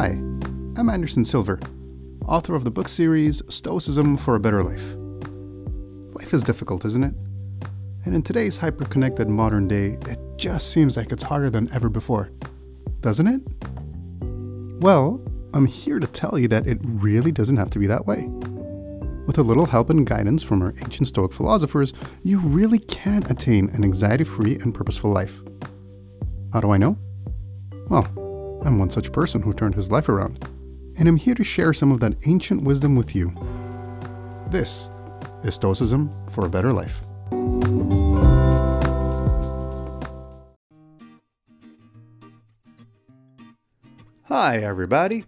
Hi, I'm Anderson Silver, author of the book series Stoicism for a Better Life. Life is difficult, isn't it? And in today's hyper-connected modern day, it just seems like it's harder than ever before. Doesn't it? Well, I'm here to tell you that it really doesn't have to be that way. With a little help and guidance from our ancient Stoic philosophers, you really can attain an anxiety free and purposeful life. How do I know? Well, I'm one such person who turned his life around, and I'm here to share some of that ancient wisdom with you. This is Stoicism for a Better Life. Hi, everybody.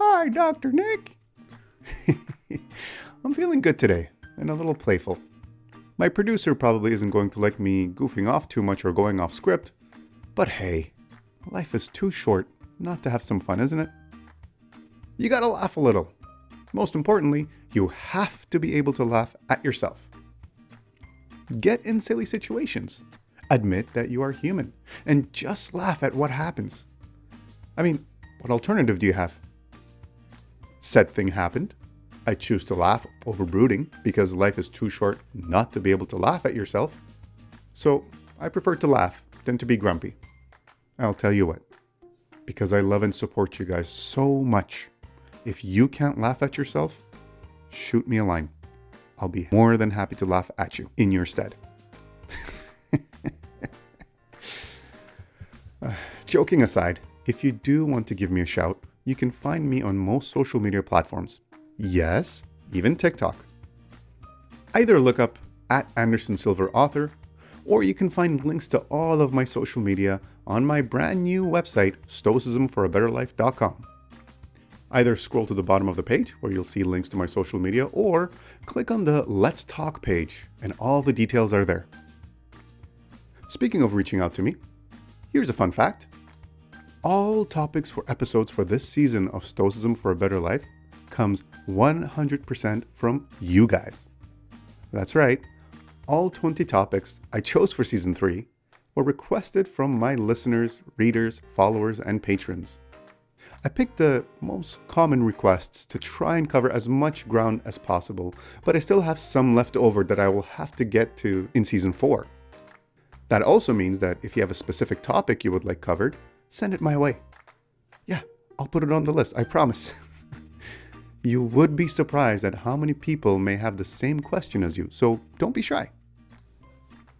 Hi, Dr. Nick. I'm feeling good today and a little playful. My producer probably isn't going to like me goofing off too much or going off script, but hey, life is too short not to have some fun, isn't it? You gotta laugh a little. Most importantly, you have to be able to laugh at yourself. Get in silly situations. Admit that you are human and just laugh at what happens. I mean, what alternative do you have? Said thing happened. I choose to laugh over brooding because life is too short not to be able to laugh at yourself. So I prefer to laugh than to be grumpy. I'll tell you what, because I love and support you guys so much, if you can't laugh at yourself, shoot me a line. I'll be more than happy to laugh at you in your stead. uh, joking aside, if you do want to give me a shout, you can find me on most social media platforms. Yes, even TikTok. Either look up at Anderson Silver Author, or you can find links to all of my social media on my brand new website, stoicismforabetterlife.com. Either scroll to the bottom of the page where you'll see links to my social media, or click on the Let's Talk page, and all the details are there. Speaking of reaching out to me, here's a fun fact. All topics for episodes for this season of Stoicism for a Better Life comes 100% from you guys. That's right, all 20 topics I chose for season 3 were requested from my listeners, readers, followers, and patrons. I picked the most common requests to try and cover as much ground as possible, but I still have some left over that I will have to get to in season 4. That also means that if you have a specific topic you would like covered, send it my way. Yeah, I'll put it on the list, I promise. you would be surprised at how many people may have the same question as you, so don't be shy.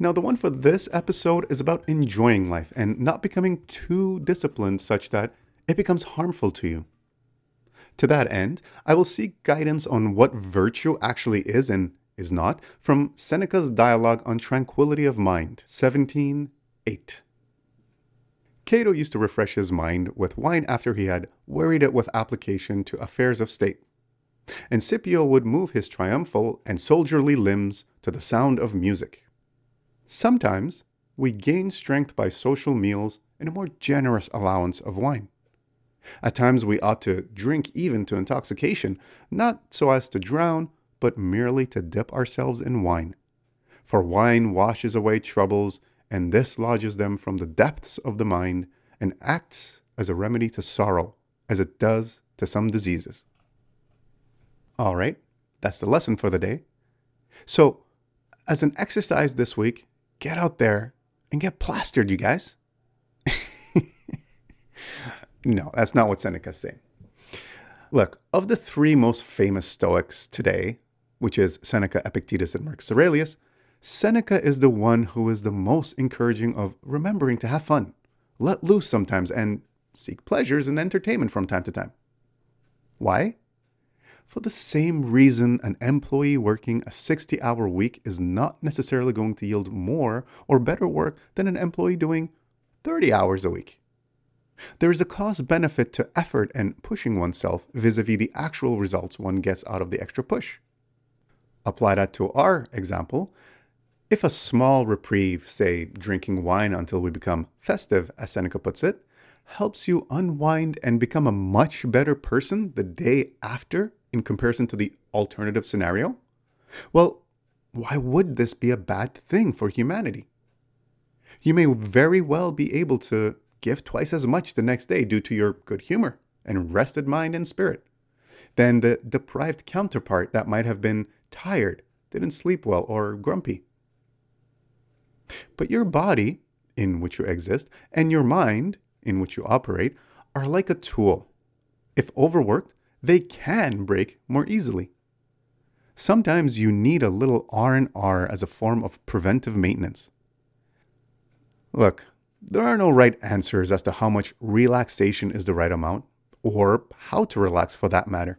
Now, the one for this episode is about enjoying life and not becoming too disciplined such that it becomes harmful to you. To that end, I will seek guidance on what virtue actually is and is not from Seneca's dialogue on tranquility of mind, 17:8. Cato used to refresh his mind with wine after he had worried it with application to affairs of state. And Scipio would move his triumphal and soldierly limbs to the sound of music. Sometimes we gain strength by social meals and a more generous allowance of wine. At times we ought to drink even to intoxication, not so as to drown, but merely to dip ourselves in wine. For wine washes away troubles and dislodges them from the depths of the mind and acts as a remedy to sorrow, as it does to some diseases. All right, that's the lesson for the day. So, as an exercise this week, get out there and get plastered, you guys. no, that's not what Seneca's saying. Look, of the three most famous Stoics today, which is Seneca, Epictetus, and Marcus Aurelius, Seneca is the one who is the most encouraging of remembering to have fun, let loose sometimes, and seek pleasures and entertainment from time to time. Why? For the same reason an employee working a 60 hour week is not necessarily going to yield more or better work than an employee doing 30 hours a week. There is a cost benefit to effort and pushing oneself vis a vis the actual results one gets out of the extra push. Apply that to our example. If a small reprieve, say drinking wine until we become festive, as Seneca puts it, helps you unwind and become a much better person the day after in comparison to the alternative scenario? Well, why would this be a bad thing for humanity? You may very well be able to give twice as much the next day due to your good humor, and rested mind and spirit than the deprived counterpart that might have been tired, didn't sleep well, or grumpy. But your body, in which you exist, and your mind, in which you operate, are like a tool. If overworked, they can break more easily. Sometimes you need a little R&R as a form of preventive maintenance. Look, there are no right answers as to how much relaxation is the right amount, or how to relax for that matter.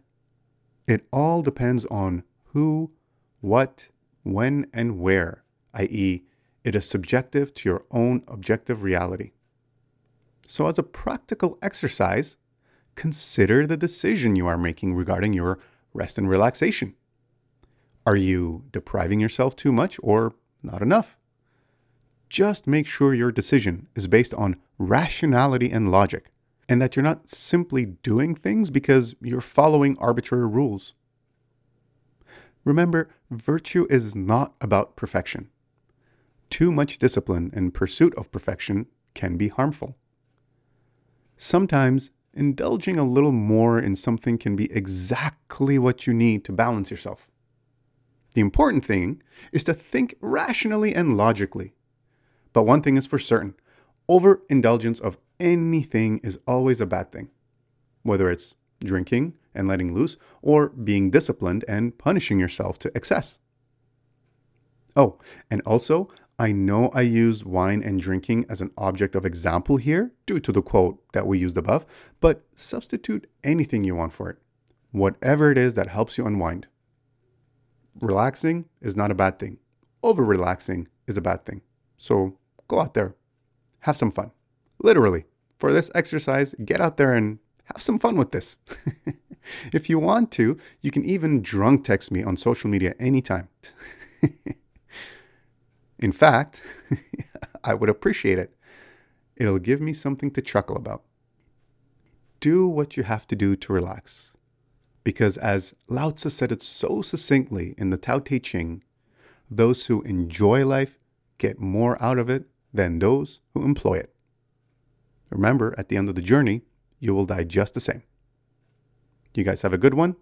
It all depends on who, what, when, and where, i.e., it is subjective to your own objective reality. So, as a practical exercise, consider the decision you are making regarding your rest and relaxation. Are you depriving yourself too much or not enough? Just make sure your decision is based on rationality and logic, and that you're not simply doing things because you're following arbitrary rules. Remember, virtue is not about perfection. Too much discipline in pursuit of perfection can be harmful. Sometimes indulging a little more in something can be exactly what you need to balance yourself. The important thing is to think rationally and logically. But one thing is for certain overindulgence of anything is always a bad thing, whether it's drinking and letting loose or being disciplined and punishing yourself to excess. Oh, and also, I know I used wine and drinking as an object of example here due to the quote that we used above, but substitute anything you want for it, whatever it is that helps you unwind. Relaxing is not a bad thing. Over relaxing is a bad thing. So go out there, have some fun. Literally, for this exercise, get out there and have some fun with this. if you want to, you can even drunk text me on social media anytime. In fact, I would appreciate it. It'll give me something to chuckle about. Do what you have to do to relax. Because as Lao Tzu said it so succinctly in the Tao Te Ching, those who enjoy life get more out of it than those who employ it. Remember, at the end of the journey, you will die just the same. You guys have a good one.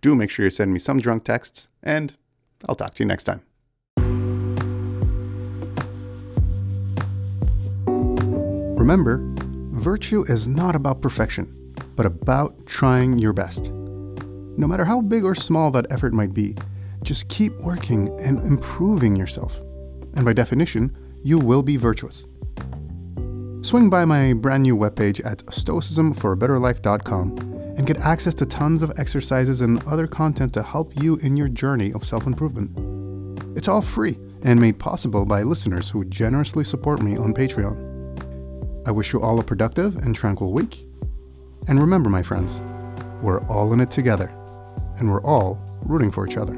Do make sure you send me some drunk texts, and I'll talk to you next time. Remember, virtue is not about perfection, but about trying your best. No matter how big or small that effort might be, just keep working and improving yourself. And by definition, you will be virtuous. Swing by my brand new webpage at stoicismforabetterlife.com and get access to tons of exercises and other content to help you in your journey of self improvement. It's all free and made possible by listeners who generously support me on Patreon. I wish you all a productive and tranquil week. And remember, my friends, we're all in it together, and we're all rooting for each other.